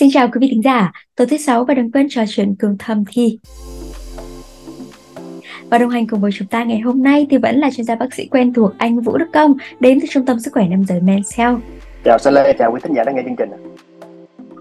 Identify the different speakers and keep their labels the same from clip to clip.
Speaker 1: Xin chào quý vị thính giả, tối thứ sáu và đừng quên trò chuyện cùng thầm thi. Và đồng hành cùng với chúng ta ngày hôm nay thì vẫn là chuyên gia bác sĩ quen thuộc anh Vũ Đức Công đến từ Trung tâm Sức khỏe Nam giới Men's Health.
Speaker 2: Chào Sa Lê, chào quý thính giả đang nghe chương trình.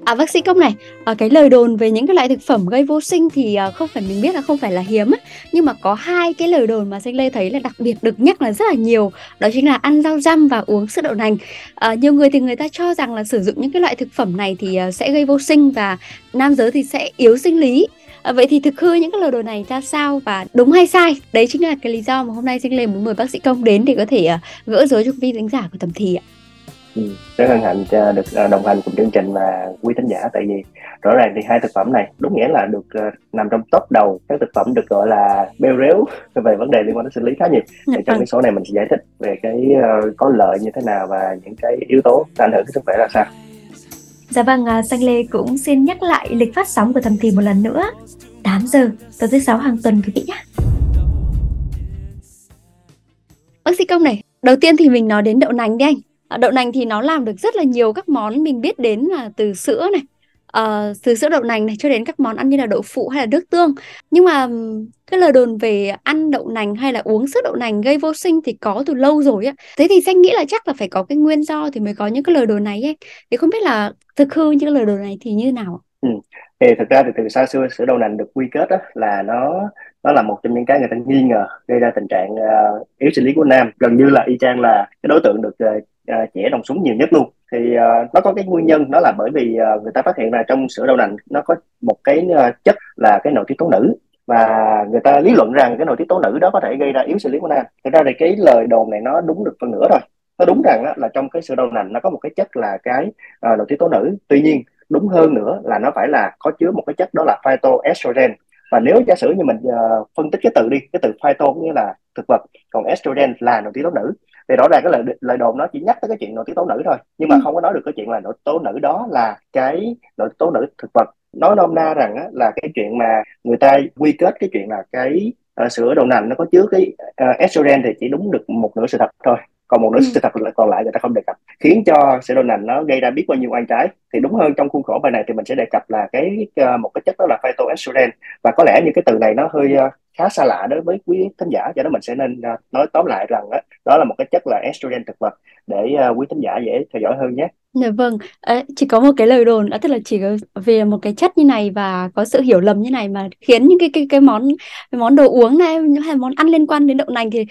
Speaker 1: À bác sĩ Công này, à, cái lời đồn về những cái loại thực phẩm gây vô sinh thì à, không phải mình biết là không phải là hiếm nhưng mà có hai cái lời đồn mà Xanh Lê thấy là đặc biệt được nhắc là rất là nhiều, đó chính là ăn rau răm và uống sữa đậu nành. À, nhiều người thì người ta cho rằng là sử dụng những cái loại thực phẩm này thì à, sẽ gây vô sinh và nam giới thì sẽ yếu sinh lý. À, vậy thì thực hư những cái lời đồn này ra sao và đúng hay sai? Đấy chính là cái lý do mà hôm nay Xanh Lê muốn mời bác sĩ Công đến để có thể à, gỡ rối cho quý vị khán giả của tầm thì ạ.
Speaker 2: Ừ, rất hân hạnh được à, đồng hành cùng chương trình và quý thính giả. Tại vì rõ ràng thì hai thực phẩm này đúng nghĩa là được uh, nằm trong top đầu các thực phẩm được gọi là bêu rếu về vấn đề liên quan đến sinh lý khá nhiều. Thì trong vâng. cái số này mình sẽ giải thích về cái uh, có lợi như thế nào và những cái yếu tố ảnh hưởng đến sức khỏe là sao.
Speaker 1: Dạ vâng, uh, Xanh Lê cũng xin nhắc lại lịch phát sóng của thầm thì một lần nữa. 8 giờ tối thứ sáu hàng tuần quý vị nhé. Bác sĩ Công này, đầu tiên thì mình nói đến đậu nành đi anh Ờ, đậu nành thì nó làm được rất là nhiều các món mình biết đến là từ sữa này uh, từ sữa đậu nành này cho đến các món ăn như là đậu phụ hay là nước tương. Nhưng mà cái lời đồn về ăn đậu nành hay là uống sữa đậu nành gây vô sinh thì có từ lâu rồi á. Thế thì xanh nghĩ là chắc là phải có cái nguyên do thì mới có những cái lời đồn này ấy. Thì không biết là thực hư những cái lời đồn này thì như nào
Speaker 2: ừ. thì thực ra thì từ xa xưa sữa đậu nành được quy kết đó là nó nó là một trong những cái người ta nghi ngờ gây ra tình trạng uh, yếu sinh lý của nam. Gần như là y chang là cái đối tượng được uh, uh, trẻ đồng súng nhiều nhất luôn. Thì uh, nó có cái nguyên nhân đó là bởi vì uh, người ta phát hiện ra trong sữa đậu nành nó có một cái uh, chất là cái nội tiết tố nữ và người ta lý luận rằng cái nội tiết tố nữ đó có thể gây ra yếu sinh lý của nam. Thực ra thì cái lời đồn này nó đúng được phần nửa rồi nó đúng rằng đó, là trong cái sữa đậu nành nó có một cái chất là cái uh, nội tiết tố nữ. Tuy nhiên đúng hơn nữa là nó phải là có chứa một cái chất đó là phytoestrogen. Và nếu giả sử như mình uh, phân tích cái từ đi cái từ phyto nghĩa là thực vật còn estrogen là nội tiết tố nữ thì rõ ràng cái lời lời đồn nó chỉ nhắc tới cái chuyện nội tiết tố nữ thôi nhưng mà ừ. không có nói được cái chuyện là nội tiết tố nữ đó là cái nội tiết tố nữ thực vật. Nói nôm na rằng á, là cái chuyện mà người ta quy kết cái chuyện là cái uh, sữa đậu nành nó có chứa cái uh, estrogen thì chỉ đúng được một nửa sự thật thôi. Còn một nửa ừ. sự thật còn lại người ta không đề cập. Khiến cho sữa đậu nành nó gây ra biết bao nhiêu oan trái. Thì đúng hơn trong khuôn khổ bài này thì mình sẽ đề cập là cái uh, một cái chất đó là phytoestrogen. Và có lẽ như cái từ này nó hơi uh, khá xa lạ đối với quý thính giả cho đó mình sẽ nên uh, nói tóm lại rằng đó, đó là một cái chất là estrogen thực vật để uh, quý thính giả dễ theo dõi hơn nhé
Speaker 1: Dạ vâng, à, chỉ có một cái lời đồn, à, tức là chỉ có về một cái chất như này và có sự hiểu lầm như này mà khiến những cái cái cái món cái món đồ uống này hay món ăn liên quan đến đậu nành thì uh,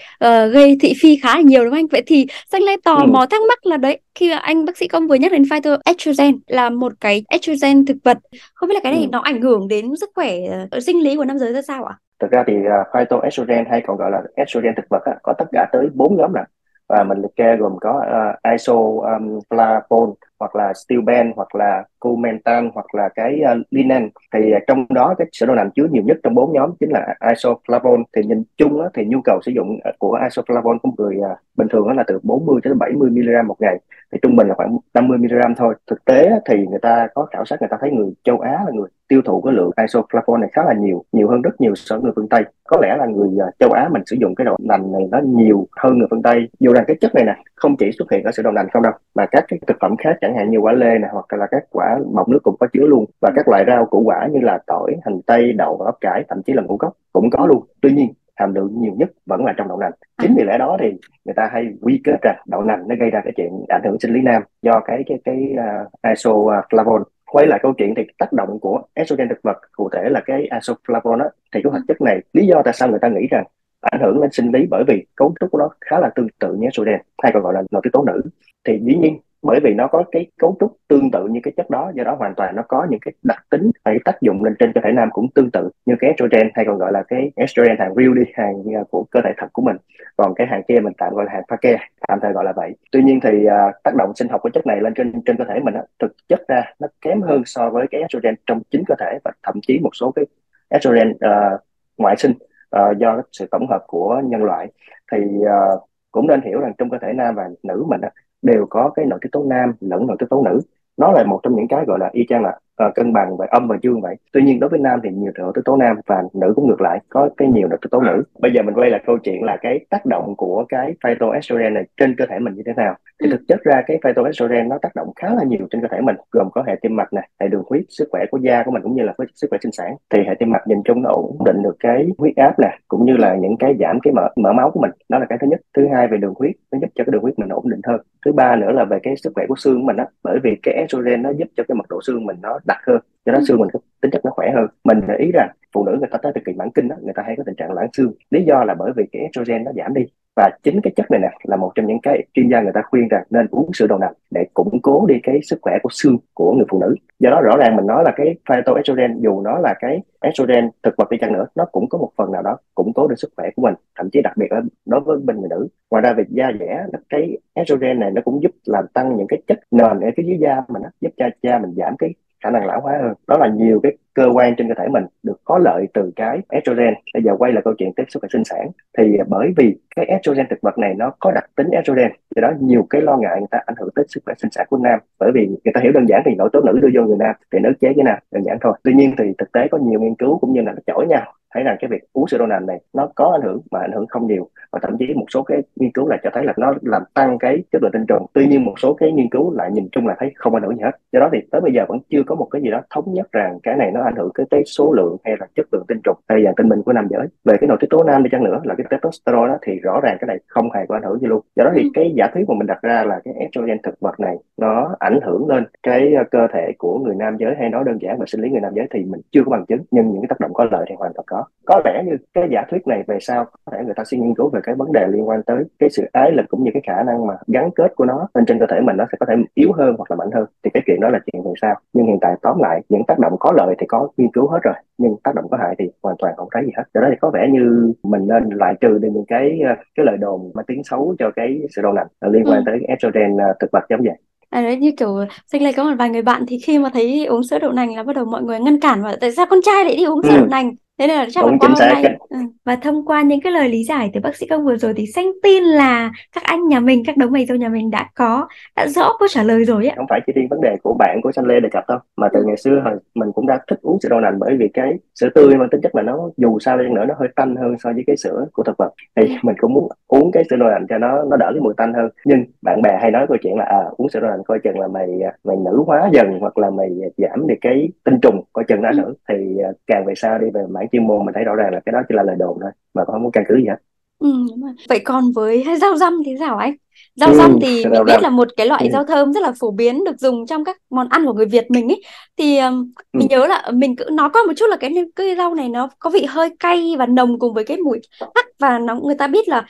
Speaker 1: gây thị phi khá là nhiều đúng không anh? Vậy thì xanh lê tò ừ. mò thắc mắc là đấy khi anh bác sĩ công vừa nhắc đến phytoestrogen là một cái estrogen thực vật, không biết là cái này ừ. nó ảnh hưởng đến sức khỏe uh, sinh lý của nam giới ra sao ạ?
Speaker 2: Thực ra thì à, uh, phytoestrogen hay còn gọi là estrogen thực vật á, có tất cả tới bốn nhóm nè. Và mình liệt kê gồm có à, uh, isoflavone um, hoặc là steel band, hoặc là cumentan hoặc là cái uh, linen. Thì uh, trong đó cái sữa đậu nành chứa nhiều nhất trong bốn nhóm chính là isoflavone. Thì nhìn chung á, thì nhu cầu sử dụng ờ, của isoflavone của người uh, bình thường đó là từ 40 đến 70 mg một ngày. Thì trung bình là khoảng 50 mg thôi. Thực tế thì người ta có khảo sát người ta thấy người châu Á là người tiêu thụ cái lượng isoflavone này khá là nhiều nhiều hơn rất nhiều so với người phương Tây. Có lẽ là người uh, châu Á mình sử dụng cái đậu nành này nó nhiều hơn người phương Tây. Dù rằng cái chất này nè không chỉ xuất hiện ở sữa đậu nành không đâu mà các cái thực phẩm khác chẳng hạn như quả lê này hoặc là các quả mọng nước cũng có chứa luôn. Và các loại rau củ quả như là tỏi hành tây đậu và bắp cải thậm chí là ngũ cốc cũng có luôn. Tuy nhiên hàm lượng nhiều nhất vẫn là trong đậu nành. Chính vì lẽ đó thì người ta hay quy kết rằng đậu nành nó gây ra cái chuyện ảnh hưởng sinh lý nam do cái cái cái uh, isoflavone. Quay lại câu chuyện thì tác động của estrogen thực vật cụ thể là cái isoflavone đó, thì cái hoạt chất này lý do tại sao người ta nghĩ rằng ảnh hưởng đến sinh lý bởi vì cấu trúc của nó khá là tương tự như estrogen hay còn gọi là nội tiết tố nữ. Thì dĩ nhiên bởi vì nó có cái cấu trúc tương tự như cái chất đó do đó hoàn toàn nó có những cái đặc tính và cái tác dụng lên trên cơ thể nam cũng tương tự như cái estrogen hay còn gọi là cái estrogen hàng real đi hàng à, của cơ thể thật của mình. Còn cái hàng kia mình tạm gọi là hàng pake tạm thời gọi là vậy. Tuy nhiên thì uh, tác động sinh học của chất này lên trên trên cơ thể mình á, thực chất ra nó kém hơn so với cái estrogen trong chính cơ thể và thậm chí một số cái estrogen uh, ngoại sinh uh, do sự tổng hợp của nhân loại. Thì uh, cũng nên hiểu rằng trong cơ thể nam và nữ mình á, đều có cái nội tiết tố nam lẫn nội tiết tố nữ. Nó là một trong những cái gọi là y chang là uh, cân bằng về âm và dương vậy. Tuy nhiên đối với nam thì nhiều nội tiết tố nam và nữ cũng ngược lại có cái nhiều nội tiết tố nữ. Bây giờ mình quay lại câu chuyện là cái tác động của cái phytoestrogen này trên cơ thể mình như thế nào. Thì thực chất ra cái phytoestrogen nó tác động khá là nhiều trên cơ thể mình gồm có hệ tim mạch này hệ đường huyết sức khỏe của da của mình cũng như là với sức khỏe sinh sản. Thì hệ tim mạch nhìn chung nó ổn định được cái huyết áp nè cũng như là những cái giảm cái mỡ mỡ máu của mình. Đó là cái thứ nhất. Thứ hai về đường huyết nó giúp cho cái đường huyết mình ổn định hơn. Thứ ba nữa là về cái sức khỏe của xương của mình á. Bởi vì cái estrogen nó giúp cho cái mật độ xương mình nó đặc hơn. Cho đó xương mình có tính chất nó khỏe hơn. Mình để ý rằng phụ nữ người ta tới thời kỳ mãn kinh đó, người ta hay có tình trạng loãng xương. Lý do là bởi vì cái estrogen nó giảm đi. Và chính cái chất này nè là một trong những cái chuyên gia người ta khuyên rằng nên uống sữa đậu nành để củng cố đi cái sức khỏe của xương của người phụ nữ. Do đó rõ ràng mình nói là cái phytoestrogen dù nó là cái estrogen thực vật đi chăng nữa nó cũng có một phần nào đó củng cố được sức khỏe của mình thậm chí đặc biệt là đối với bên người nữ. Ngoài ra về da dẻ cái estrogen này nó cũng giúp làm tăng những cái chất nền ở phía dưới da mình giúp cho da mình giảm cái khả năng lão hóa hơn. Đó là nhiều cái cơ quan trên cơ thể mình được có lợi từ cái estrogen. Bây giờ quay lại câu chuyện tiếp xúc và sinh sản. Thì bởi vì cái estrogen thực vật này nó có đặc tính estrogen, do đó nhiều cái lo ngại người ta ảnh hưởng tới sức khỏe sinh sản của nam. Bởi vì người ta hiểu đơn giản thì nội tố nữ đưa vô người nam thì nó chế với nam, đơn giản thôi. Tuy nhiên thì thực tế có nhiều nghiên cứu cũng như là nó chổi nhau. Thấy rằng cái việc uống sữa đậu nành này nó có ảnh hưởng mà ảnh hưởng không nhiều và thậm chí một số cái nghiên cứu lại cho thấy là nó làm tăng cái chất lượng tinh trùng. Tuy nhiên một số cái nghiên cứu lại nhìn chung là thấy không ảnh hưởng gì hết. Do đó thì tới bây giờ vẫn chưa có một cái gì đó thống nhất rằng cái này nó ảnh hưởng tới, tới số lượng hay là chất lượng tinh trùng. Hay là tinh minh của nam giới. Về cái nội tiết tố nam đi chăng nữa là cái testosterone đó, thì rõ ràng cái này không hề có ảnh hưởng gì luôn. Do đó thì ừ. cái giả thuyết mà mình đặt ra là cái estrogen thực vật này nó ảnh hưởng lên cái ờ, cơ thể của người nam giới hay nói đơn giản về sinh lý người nam giới thì mình chưa có bằng chứng nhưng những cái tác động có lợi thì hoàn toàn có. Có vẻ như cái giả thuyết này về sau có thể người ta sẽ nghiên cứu về cái vấn đề liên quan tới cái sự ái lực cũng như cái khả năng mà gắn kết của nó lên trên cơ thể mình nó sẽ có thể yếu hơn hoặc là mạnh hơn. Thì cái chuyện đó là chuyện về sau nhưng hiện tại tóm lại những tác động có lợi thì có nghiên cứu hết rồi nhưng tác động có hại thì hoàn toàn không thấy gì hết. Do đó thì có vẻ như mình nên loại trừ đi những cái cái lời đồn mà tiếng xấu cho cái sự đau nặng liên quan ừ. tới estrogen à, thực vật giống vậy.
Speaker 1: À đấy như kiểu xanh lây có một vài người bạn thì khi mà thấy uống sữa đậu nành là bắt đầu mọi người ngăn cản và tại sao con trai lại đi uống sữa ừ. đậu nành thế nên là chắc là qua hôm nay ừ. và thông qua những cái lời lý giải từ bác sĩ công vừa rồi thì xanh tin là các anh nhà mình các đấng mày dâu nhà mình đã có đã rõ câu trả lời rồi
Speaker 2: á không phải chỉ riêng vấn đề của bạn của xanh lê đề cập đâu mà từ ừ. ngày xưa hồi mình cũng đã thích uống sữa đậu nành bởi vì cái sữa tươi mà tính chất là nó dù sao đi nữa nó hơi tanh hơn so với cái sữa của thực vật thì ừ. mình cũng muốn uống cái sữa đậu nành cho nó nó đỡ cái mùi tanh hơn nhưng bạn bè hay nói câu chuyện là à, uống sữa đậu nành coi chừng là mày mày nữ hóa dần hoặc là mày giảm được cái tinh trùng coi chừng nó ảnh hưởng thì à, càng về sau đi về mảng chuyên môn mình thấy rõ ràng là cái đó chỉ là lời đồn thôi mà không có căn cứ gì hết
Speaker 1: ừ, đúng rồi. vậy còn với rau răm thì sao anh rau răm ừ, thì mình biết răm. là một cái loại ừ. rau thơm rất là phổ biến được dùng trong các món ăn của người Việt mình ấy thì um, ừ. mình nhớ là mình cứ nói qua một chút là cái cái rau này nó có vị hơi cay và nồng cùng với cái mùi hắc và nó người ta biết là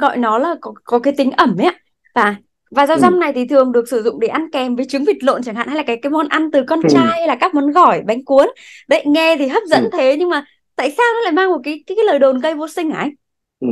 Speaker 1: gọi nó là có có cái tính ẩm ấy và và rau ừ. răm này thì thường được sử dụng để ăn kèm với trứng vịt lộn chẳng hạn hay là cái cái món ăn từ con ừ. trai hay là các món gỏi bánh cuốn đấy nghe thì hấp dẫn ừ. thế nhưng mà tại sao nó lại mang một cái cái, cái lời đồn gây vô sinh hả anh?
Speaker 2: Ừ.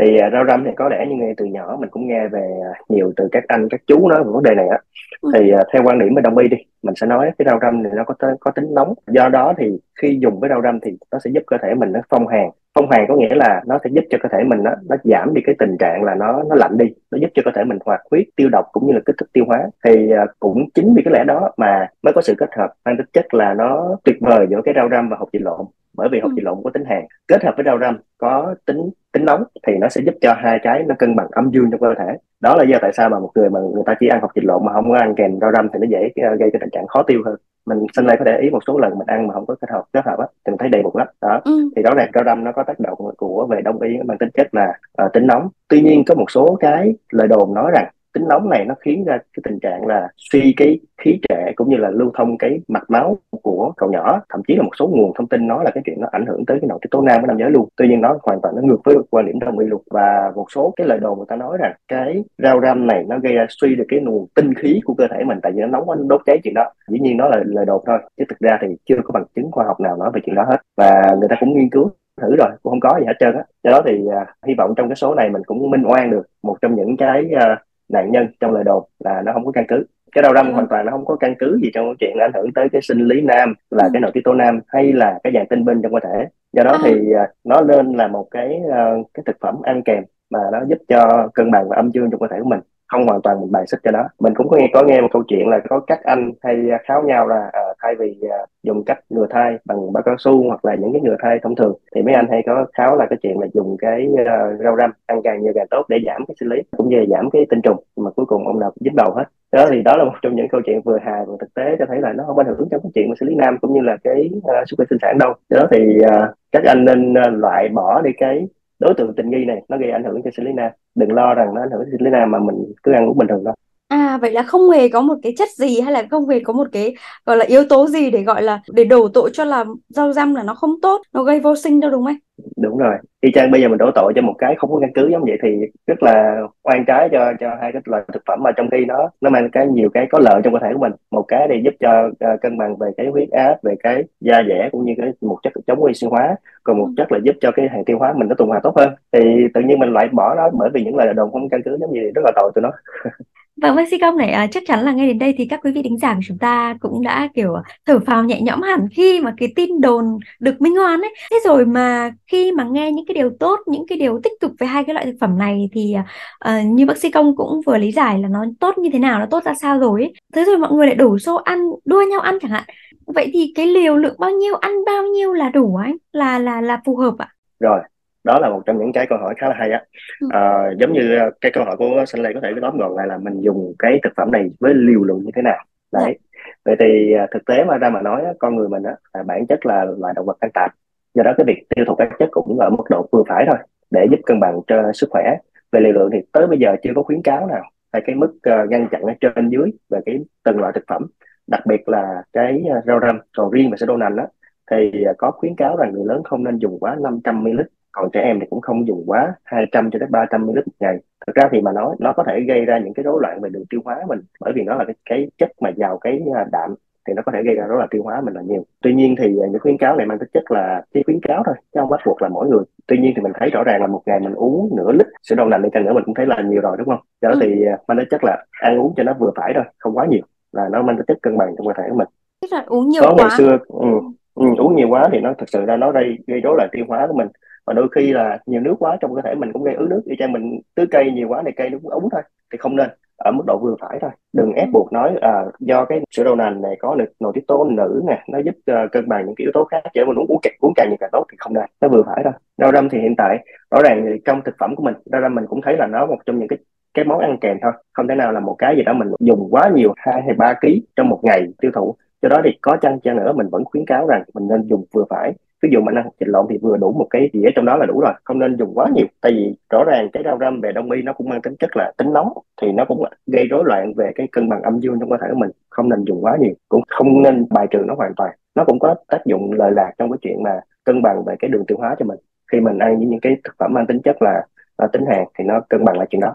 Speaker 2: thì uh, rau răm thì có lẽ như nghe từ nhỏ mình cũng nghe về uh, nhiều từ các anh các chú nói về vấn đề này á. Ừ. thì uh, theo quan điểm của đông y đi mình sẽ nói cái rau răm này nó có có tính nóng. Do đó thì khi dùng với rau răm thì nó sẽ giúp cơ thể mình nó phong hàn. Phong hàn có nghĩa là nó sẽ giúp cho cơ thể mình nó, nó giảm đi cái tình trạng là nó nó lạnh đi. Nó giúp cho cơ thể mình hoạt huyết tiêu độc cũng như là kích thích tiêu hóa. Thì uh, cũng chính vì cái lẽ đó mà mới có sự kết hợp mang tính chất là nó tuyệt vời giữa cái rau răm và hột vịt lộn bởi vì hột vịt ừ. lộn có tính hàn kết hợp với rau răm có tính tính nóng thì nó sẽ giúp cho hai cái nó cân bằng âm dương trong cơ thể. Đó là do tại sao mà một người mà người ta chỉ ăn hột vịt lộn mà không có ăn kèm rau răm thì nó dễ gây cái tình trạng khó tiêu hơn. Mình sinh nay có để ý một số lần mình ăn mà không có kết hợp kết hợp á thì mình thấy đầy bụng lắm. Đó. Ừ. thì rõ ràng rau răm nó có tác động của về đông y mang tính chất là uh, tính nóng. Tuy nhiên có một số cái lời đồn nói rằng tính nóng này nó khiến ra cái tình trạng là suy cái khí trệ cũng như là lưu thông cái mạch máu của cậu nhỏ. Thậm chí là một số nguồn thông tin nói là cái chuyện nó ảnh hưởng tới cái nội tiết tố nam của nam giới luôn. Tuy nhiên nó hoàn toàn nó ngược với quan điểm đông y luôn. Và một số cái lời đồn người ta nói rằng cái rau răm này nó gây ra suy được cái nguồn tinh khí của cơ thể mình tại vì nó nóng quá nó đốt cháy chuyện đó. Dĩ nhiên nó là lời đồn thôi chứ thực ra thì chưa có bằng chứng khoa học nào nói về chuyện đó hết. Và người ta cũng nghiên cứu thử rồi cũng không có gì hết trơn á. Do đó thì uh, hy vọng trong cái số này mình cũng minh oan được một trong những cái uh, nạn nhân trong lời đồn là nó không có căn cứ cái đau răm ừ. hoàn toàn nó không có căn cứ gì trong chuyện ảnh hưởng tới cái sinh lý nam là ừ. cái nội tiết tố nam hay là cái dạng tinh binh trong cơ thể do đó ừ. thì uh, nó nên là một cái uh, cái thực phẩm ăn kèm mà nó giúp cho cân bằng và âm dương trong cơ thể của mình không hoàn toàn mình bài xích cho nó mình cũng có nghe có nghe một câu chuyện là có các anh hay kháo nhau là à, thay vì à, dùng cách ngừa thai bằng bao cao su hoặc là những cái ngừa thai thông thường. Thì mấy anh hay có kháo là cái chuyện là dùng cái uh, rau răm ăn càng nhiều càng tốt để giảm cái sinh lý cũng như là giảm cái tinh trùng. Mà cuối cùng ông nào cũng dính đầu hết. Đó thì đó là một trong những câu chuyện vừa hài vừa thực tế cho thấy là nó không ảnh hưởng trong cái chuyện mà xử lý nam cũng như là cái uh, sức khỏe sinh sản đâu. Đó thì à, uh, các anh nên uh, loại bỏ đi cái đối tượng tình nghi này nó gây ảnh hưởng cho nam. Đừng lo rằng nó ảnh hưởng đến nam mà mình cứ ăn uống bình thường thôi
Speaker 1: À vậy là không hề có một cái chất gì hay là không hề có một cái gọi là yếu tố gì để gọi là để đổ tội cho là rau răm là nó không tốt, nó gây vô sinh đâu đúng không?
Speaker 2: đúng rồi. Y chang bây giờ mình đổ tội cho một cái không có căn cứ giống vậy thì rất là oan trái cho cho hai cái loại thực phẩm mà trong khi nó nó mang cái nhiều cái có lợi trong cơ thể của mình. Một cái để giúp cho uh, cân bằng về cái huyết áp về cái da dẻ cũng như cái một chất chống oxy hóa. Còn một ừ. chất là giúp cho cái hệ tiêu hóa mình nó tuần hoàn tốt hơn. Thì tự nhiên mình loại bỏ nó bởi vì những lời đồn không căn cứ giống gì rất là tội tụi nó
Speaker 1: Vâng, sĩ Công này à, chắc chắn là ngay đến đây thì các quý vị thính giả của chúng ta cũng đã kiểu thở phào nhẹ nhõm hẳn khi mà cái tin đồn được minh oan ấy. Thế rồi mà khi mà nghe những cái điều tốt, những cái điều tích cực về hai cái loại thực phẩm này thì à, như bác sĩ Công cũng vừa lý giải là nó tốt như thế nào, nó tốt ra sao rồi ấy. Thế rồi mọi người lại đổ xô ăn, đua nhau ăn chẳng hạn. Vậy thì cái liều lượng bao nhiêu, ăn bao nhiêu là đủ anh? Là là là phù hợp ạ?
Speaker 2: Rồi, đó là một trong những cái câu hỏi khá là hay á ừ. à, giống như ờ, cái câu hỏi của Sinh Lê có thể tóm gọn lại là mình dùng cái thực phẩm này với liều lượng như thế nào đấy. Dạ. vậy thì ờ, thực tế mà ra mà nói con người mình á là bản chất là loài động vật ăn tạp do đó cái việc tiêu thụ các chất cũng ở mức độ vừa phải thôi để giúp cân bằng cho sức khỏe về liều lượng thì tới bây giờ chưa có khuyến cáo nào hay cái mức uh, ngăn chặn ở trên dưới về cái từng loại thực phẩm đặc biệt là cái rau răm còn riêng về sữa đậu nành đó thì có khuyến cáo rằng người lớn không nên dùng quá 500 ml còn trẻ em thì cũng không dùng quá 200 cho đến 300 ml một ngày. Thực ra thì mà nói nó có thể gây ra những cái rối loạn về đường tiêu hóa mình bởi vì nó là cái, cái chất mà giàu cái à, đạm thì nó có thể gây ra rối loạn tiêu hóa mình là nhiều. Tuy nhiên thì à, những khuyến cáo này mang tính chất là cái khuyến cáo thôi chứ không bắt buộc là mỗi người. Tuy nhiên thì mình thấy rõ ràng là một ngày mình uống nửa lít sữa đậu nành đi chăng nữa mình cũng thấy là nhiều rồi đúng không? Do đó ừ. thì à, mang tính chất là ăn uống cho nó vừa phải thôi không quá nhiều là nó mang tính chất cân bằng trong cơ thể của mình.
Speaker 1: Tức là uống nhiều
Speaker 2: có
Speaker 1: quá.
Speaker 2: ngày xưa ừ, ừ, uống nhiều quá thì nó thực sự ra nó gây gây rối loạn tiêu hóa của mình và đôi khi là nhiều nước quá trong cơ thể mình cũng gây ứ nước y chang mình tưới cây nhiều quá thì cây nó cũng úng thôi thì không nên ở mức độ vừa phải thôi. Đừng ép buộc nói à, do cái sữa đậu nành này có được nội tiết tố nữ nè nó giúp uh, cân bằng những cái yếu tố khác cho mình uống uống càng uống càng nhiều càng tốt thì không nên nó vừa phải thôi. Rau răm thì hiện tại rõ ràng thì trong thực phẩm của mình rau răm mình cũng thấy là nó một trong những cái cái món ăn kèm thôi không thể nào là một cái gì đó mình dùng quá nhiều hai hay ba ký trong một ngày tiêu thụ. Do đó thì có chăng chăng nữa mình vẫn khuyến cáo rằng mình nên dùng vừa phải ví dụ mình ăn thịt lộn thì vừa đủ một cái dĩa trong đó là đủ rồi không nên dùng quá nhiều. Tại vì rõ ràng cái rau răm về đông y nó cũng mang tính chất là tính nóng thì nó cũng gây rối loạn về cái cân bằng âm dương trong cơ thể của mình không nên dùng quá nhiều cũng không nên bài trừ nó hoàn toàn. Nó cũng có tác dụng lợi lạc trong cái chuyện mà cân bằng về cái đường tiêu hóa cho mình. Khi mình ăn những cái thực phẩm mang tính chất là, là tính hàn thì nó cân bằng lại chuyện đó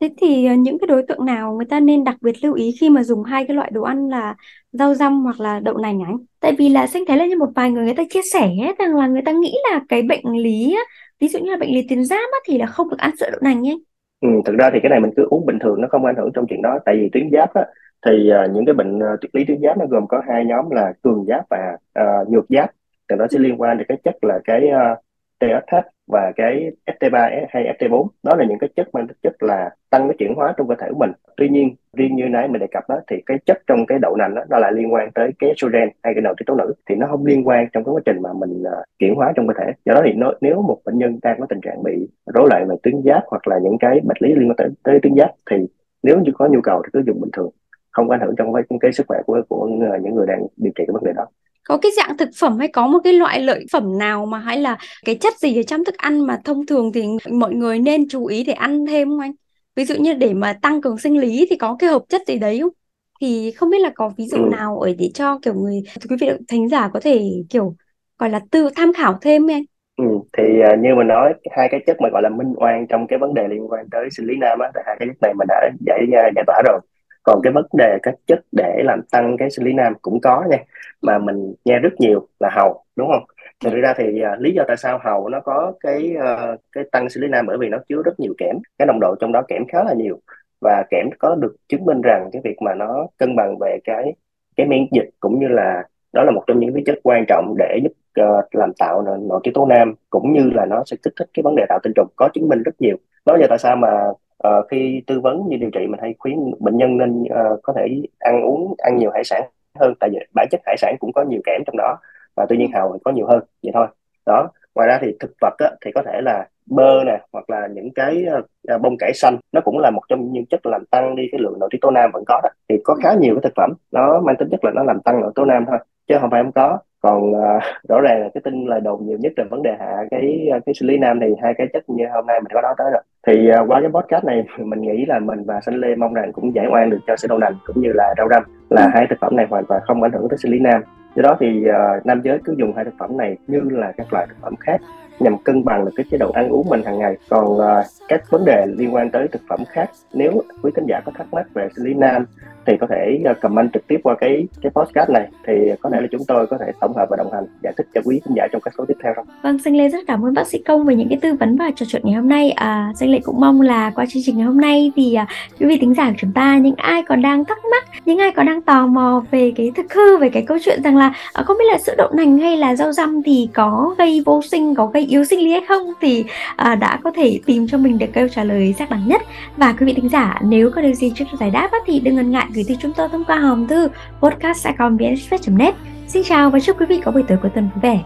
Speaker 1: Thế thì ờ, những cái đối tượng nào người ta nên đặc biệt lưu ý khi mà dùng hai cái loại đồ ăn là rau răm hoặc là đậu nành anh? Tại vì là sinh thấy là như một vài người người ta chia sẻ rằng là người ta nghĩ là cái bệnh lý á, ví dụ như là bệnh lý tuyến giáp á, thì là không được ăn sữa đậu nành ấy.
Speaker 2: Ừ, thực ra thì cái này mình cứ uống bình thường nó không ảnh hưởng trong chuyện đó tại vì tuyến giáp á, thì uh, những cái bệnh uh, lý tuyến giáp nó gồm có hai nhóm là cường giáp và uh, nhược giáp thì nó sẽ liên quan đến cái chất là cái uh, TSH và cái FT3 hay FT4 đó là những cái chất mang tính chất là tăng cái chuyển hóa trong cơ thể của mình. Tuy nhiên riêng như nãy mình đề cập đó thì cái chất trong cái đậu nành đó nó lại liên quan tới cái estrogen hay cái nội tiết tố nữ thì nó không liên quan trong cái quá trình mà mình uh, chuyển hóa trong cơ thể. Do đó thì nó, nếu một bệnh nhân đang có tình trạng bị rối loạn về tuyến giáp hoặc là những cái bệnh lý liên quan tới, tới tuyến giáp thì nếu như có nhu cầu thì cứ dùng bình thường không có ảnh hưởng trong cái, cái sức khỏe của của những người đang điều trị cái vấn đề đó
Speaker 1: có cái dạng thực phẩm hay có một cái loại lợi phẩm nào mà hay là cái chất gì ở trong thức ăn mà thông thường thì mọi người nên chú ý để ăn thêm không anh? Ví dụ như để mà tăng cường sinh lý thì có cái hợp chất gì đấy không? Thì không biết là có ví dụ ừ. nào ở để cho kiểu người quý vị thính giả có thể kiểu gọi là tự tham khảo thêm anh?
Speaker 2: Ừ, thì uh, như mình nói hai cái chất mà gọi là minh oan trong cái vấn đề liên quan tới sinh lý nam á, hai cái chất này mình đã giải giải tỏa rồi còn cái vấn đề các chất để làm tăng cái sinh lý nam cũng có nha mà mình nghe rất nhiều là hầu đúng không? Thực ra thì uh, lý do tại sao hầu nó có cái uh, cái tăng sinh lý nam bởi vì nó chứa rất nhiều kẽm cái nồng độ trong đó kẽm khá là nhiều. Và kẽm có được chứng minh rằng cái việc mà nó cân bằng về cái cái miễn dịch cũng như là đó là một trong những cái chất quan trọng để giúp uh, làm tạo nội tiết tố nam cũng như là nó sẽ kích thích cái vấn đề tạo tinh trùng có chứng minh rất nhiều. Đó là tại sao mà uh, khi tư vấn như điều trị mình hay khuyến bệnh nhân nên uh, có thể ăn uống ăn nhiều hải sản hơn tại vì bản chất hải sản cũng có nhiều kẽm trong đó và tuy nhiên hàu có nhiều hơn vậy thôi. Đó ngoài ra thì thực vật á, thì có thể là bơ nè hoặc là những cái uh, bông cải xanh nó cũng là một trong những chất làm tăng đi cái lượng nội tiết tố nam vẫn có đó. Thì có khá nhiều cái thực phẩm nó mang tính chất là nó làm tăng nội tố nam thôi chứ không phải không có. Còn uh, rõ ràng là cái tin lời đồn nhiều nhất là vấn đề hạ cái ờ, cái xử lý nam thì hai cái chất như hôm nay mình có nói tới rồi. Thì uh, qua cái podcast này mình nghĩ là mình và Xanh Lê mong rằng cũng giải oan được cho sữa đậu nành cũng như là rau răm là hai thực phẩm này hoàn toàn không ảnh hưởng tới xử lý nam. Do đó thì uh, nam giới cứ dùng hai thực phẩm này như là các loại thực phẩm khác nhằm cân bằng được cái chế độ ăn uống mình hàng ngày. Còn uh, các vấn đề liên quan tới thực phẩm khác nếu quý khán giả có thắc mắc về xử lý nam thì có thể ờ, comment trực tiếp qua cái cái podcast này thì có thể là chúng tôi có thể tổng hợp và đồng hành giải thích cho quý khán giả trong các số tiếp theo không?
Speaker 1: Vâng, xin Lê rất cảm ơn bác sĩ Công về những cái tư vấn và trò chuyện ngày hôm nay. À, Danh Lê cũng mong là qua chương trình ngày hôm nay thì à, quý vị tính giả của chúng ta những ai còn đang thắc mắc, những ai còn đang tò mò về cái thực hư về cái câu chuyện rằng là à, không biết là sữa đậu nành hay là rau răm thì có gây vô sinh, có gây yếu sinh lý hay không thì à, đã có thể tìm cho mình được câu trả lời xác đáng nhất. Và quý vị tính giả nếu có điều gì chưa giải đáp thì đừng ngần ngại gửi từ chúng tôi thông qua hòm thư podcast net Xin chào và chúc quý vị có buổi tối cuối tuần vui vẻ.